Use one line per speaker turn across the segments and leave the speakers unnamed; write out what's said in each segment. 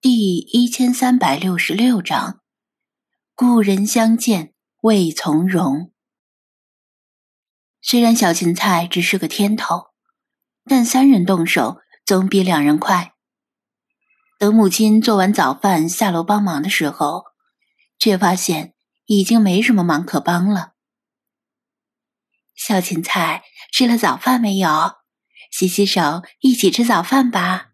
第一千三百六十六章，故人相见未从容。虽然小芹菜只是个天头，但三人动手总比两人快。等母亲做完早饭下楼帮忙的时候，却发现已经没什么忙可帮了。小芹菜吃了早饭没有？洗洗手，一起吃早饭吧。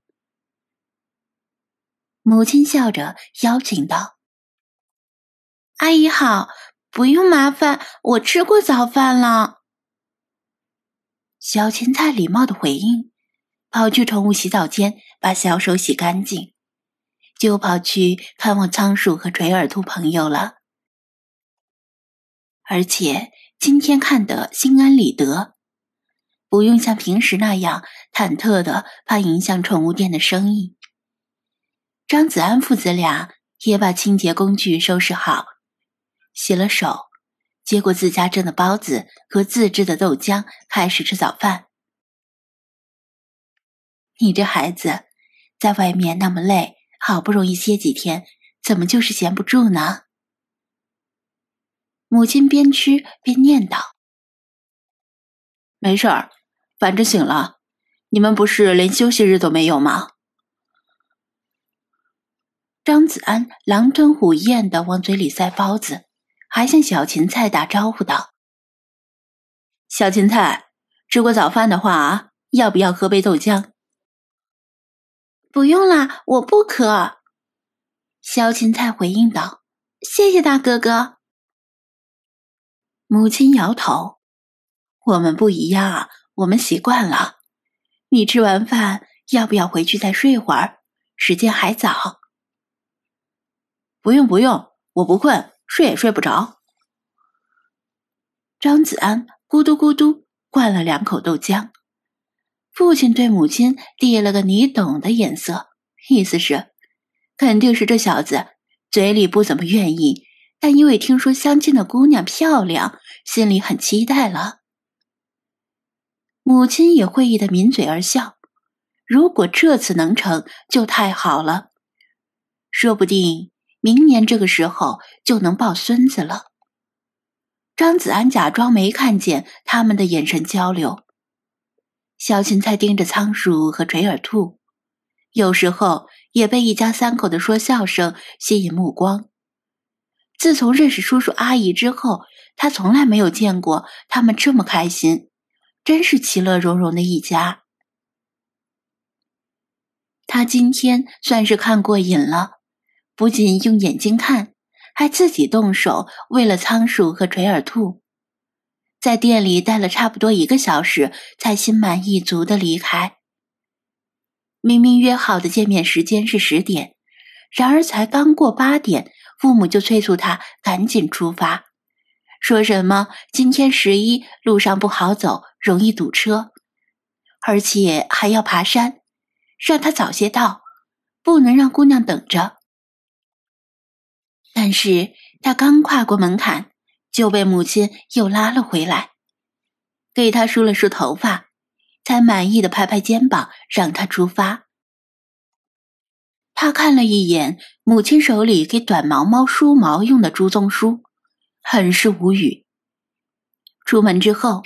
母亲笑着邀请道：“阿姨好，不用麻烦，我吃过早饭了。”小芹菜礼貌的回应，跑去宠物洗澡间把小手洗干净，就跑去看望仓鼠和垂耳兔朋友了。而且今天看得心安理得，不用像平时那样忐忑的怕影响宠物店的生意。张子安父子俩也把清洁工具收拾好，洗了手，接过自家蒸的包子和自制的豆浆，开始吃早饭。你这孩子，在外面那么累，好不容易歇几天，怎么就是闲不住呢？母亲边吃边念叨：“
没事儿，反正醒了，你们不是连休息日都没有吗？”
张子安狼吞虎咽的往嘴里塞包子，还向小芹菜打招呼道：“
小芹菜，吃过早饭的话啊，要不要喝杯豆浆？”“
不用啦，我不渴。”小芹菜回应道：“谢谢大哥哥。”母亲摇头：“我们不一样啊，我们习惯了。你吃完饭要不要回去再睡会儿？时间还早。”
不用不用，我不困，睡也睡不着。
张子安咕嘟咕嘟灌了两口豆浆，父亲对母亲递了个你懂的眼色，意思是，肯定是这小子嘴里不怎么愿意，但因为听说相亲的姑娘漂亮，心里很期待了。母亲也会意的抿嘴而笑，如果这次能成就太好了，说不定。明年这个时候就能抱孙子了。张子安假装没看见他们的眼神交流。小芹菜盯着仓鼠和垂耳兔，有时候也被一家三口的说笑声吸引目光。自从认识叔叔阿姨之后，他从来没有见过他们这么开心，真是其乐融融的一家。他今天算是看过瘾了。不仅用眼睛看，还自己动手喂了仓鼠和垂耳兔，在店里待了差不多一个小时，才心满意足的离开。明明约好的见面时间是十点，然而才刚过八点，父母就催促他赶紧出发，说什么今天十一路上不好走，容易堵车，而且还要爬山，让他早些到，不能让姑娘等着。但是他刚跨过门槛，就被母亲又拉了回来，给他梳了梳头发，才满意的拍拍肩膀，让他出发。他看了一眼母亲手里给短毛猫梳毛用的猪鬃梳，很是无语。出门之后，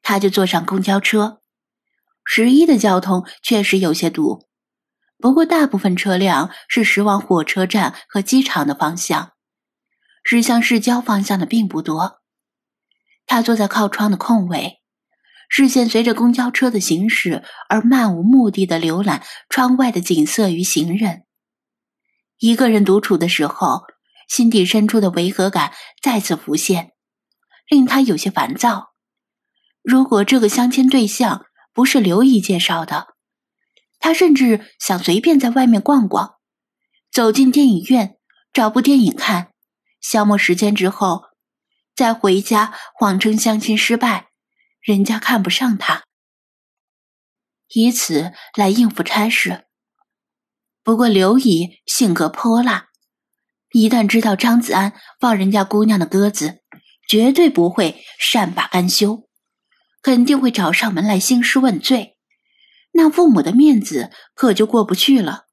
他就坐上公交车。十一的交通确实有些堵。不过，大部分车辆是驶往火车站和机场的方向，驶向市郊方向的并不多。他坐在靠窗的空位，视线随着公交车的行驶而漫无目的的浏览窗外的景色与行人。一个人独处的时候，心底深处的违和感再次浮现，令他有些烦躁。如果这个相亲对象不是刘姨介绍的，他甚至想随便在外面逛逛，走进电影院找部电影看，消磨时间之后，再回家谎称相亲失败，人家看不上他，以此来应付差事。不过刘姨性格泼辣，一旦知道张子安放人家姑娘的鸽子，绝对不会善罢甘休，肯定会找上门来兴师问罪。那父母的面子可就过不去了。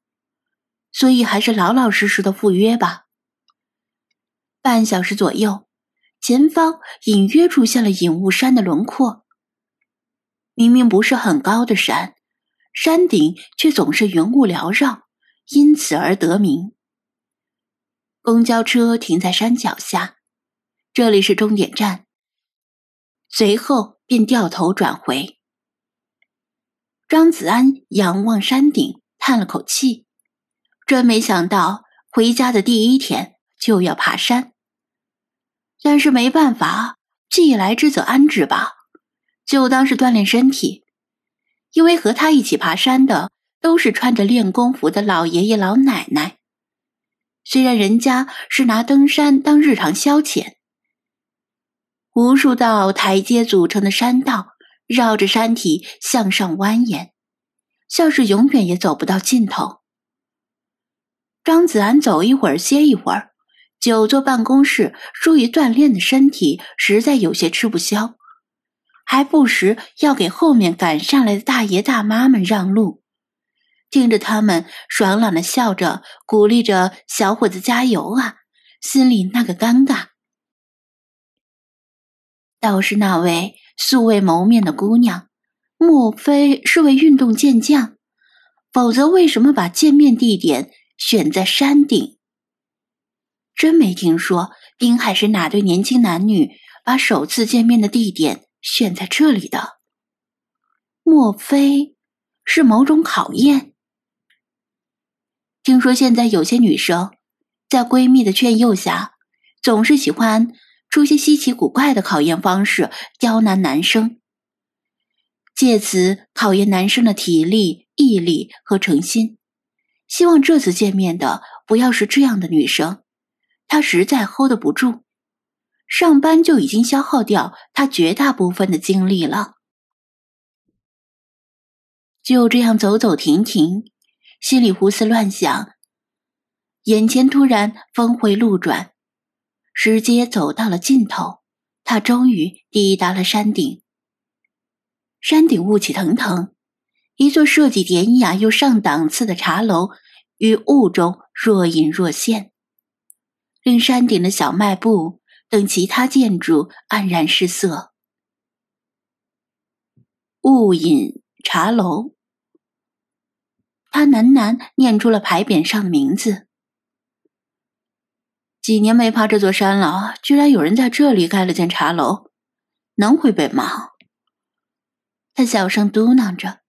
所以还是老老实实的赴约吧。半小时左右，前方隐约出现了隐雾山的轮廓。明明不是很高的山，山顶却总是云雾缭绕，因此而得名。公交车停在山脚下，这里是终点站。随后便掉头转回。张子安仰望山顶，叹了口气，真没想到回家的第一天就要爬山。但是没办法，既来之则安之吧，就当是锻炼身体。因为和他一起爬山的都是穿着练功服的老爷爷老奶奶，虽然人家是拿登山当日常消遣。无数道台阶组成的山道绕着山体向上蜿蜒，像是永远也走不到尽头。张子安走一会儿歇一会儿，久坐办公室，疏于锻炼的身体实在有些吃不消，还不时要给后面赶上来的大爷大妈们让路，听着他们爽朗的笑着，鼓励着小伙子加油啊，心里那个尴尬。倒是那位素未谋面的姑娘，莫非是位运动健将？否则为什么把见面地点选在山顶？真没听说滨海是哪对年轻男女把首次见面的地点选在这里的？莫非是某种考验？听说现在有些女生在闺蜜的劝诱下，总是喜欢。出些稀奇古怪的考验方式，刁难男生，借此考验男生的体力、毅力和诚心。希望这次见面的不要是这样的女生，他实在 hold 不住。上班就已经消耗掉他绝大部分的精力了。就这样走走停停，心里胡思乱想，眼前突然峰回路转。直接走到了尽头，他终于抵达了山顶。山顶雾气腾腾，一座设计典雅又上档次的茶楼于雾中若隐若现，令山顶的小卖部等其他建筑黯然失色。雾隐茶楼，他喃喃念出了牌匾上的名字。几年没爬这座山了，居然有人在这里盖了间茶楼，能回北吗？他小声嘟囔着。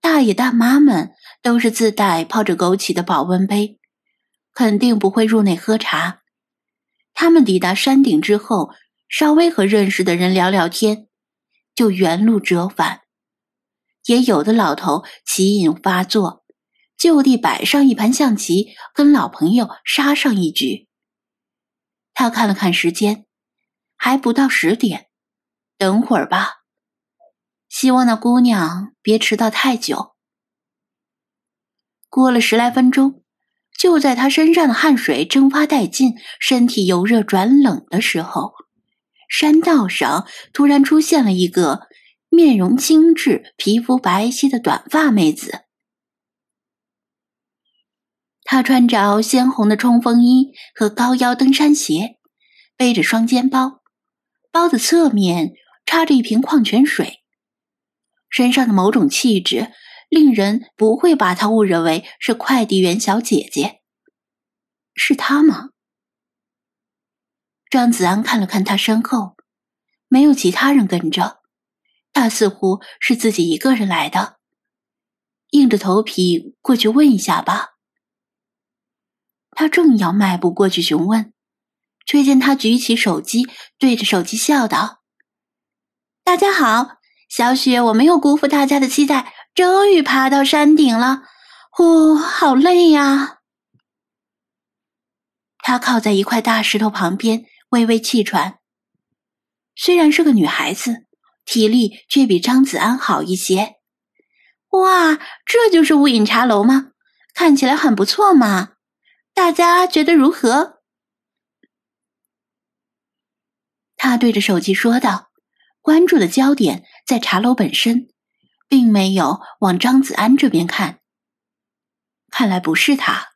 大爷大妈们都是自带泡着枸杞的保温杯，肯定不会入内喝茶。他们抵达山顶之后，稍微和认识的人聊聊天，就原路折返。也有的老头棋瘾发作。就地摆上一盘象棋，跟老朋友杀上一局。他看了看时间，还不到十点，等会儿吧。希望那姑娘别迟到太久。过了十来分钟，就在他身上的汗水蒸发殆尽，身体由热转冷的时候，山道上突然出现了一个面容精致、皮肤白皙的短发妹子。她穿着鲜红的冲锋衣和高腰登山鞋，背着双肩包，包的侧面插着一瓶矿泉水，身上的某种气质令人不会把她误认为是快递员小姐姐。是她吗？张子安看了看她身后，没有其他人跟着，她似乎是自己一个人来的，硬着头皮过去问一下吧。他正要迈步过去询问，却见他举起手机，对着手机笑道：“大家好，小雪，我没有辜负大家的期待，终于爬到山顶了。呼，好累呀！”他靠在一块大石头旁边，微微气喘。虽然是个女孩子，体力却比张子安好一些。哇，这就是雾隐茶楼吗？看起来很不错嘛。大家觉得如何？他对着手机说道，关注的焦点在茶楼本身，并没有往张子安这边看。看来不是他。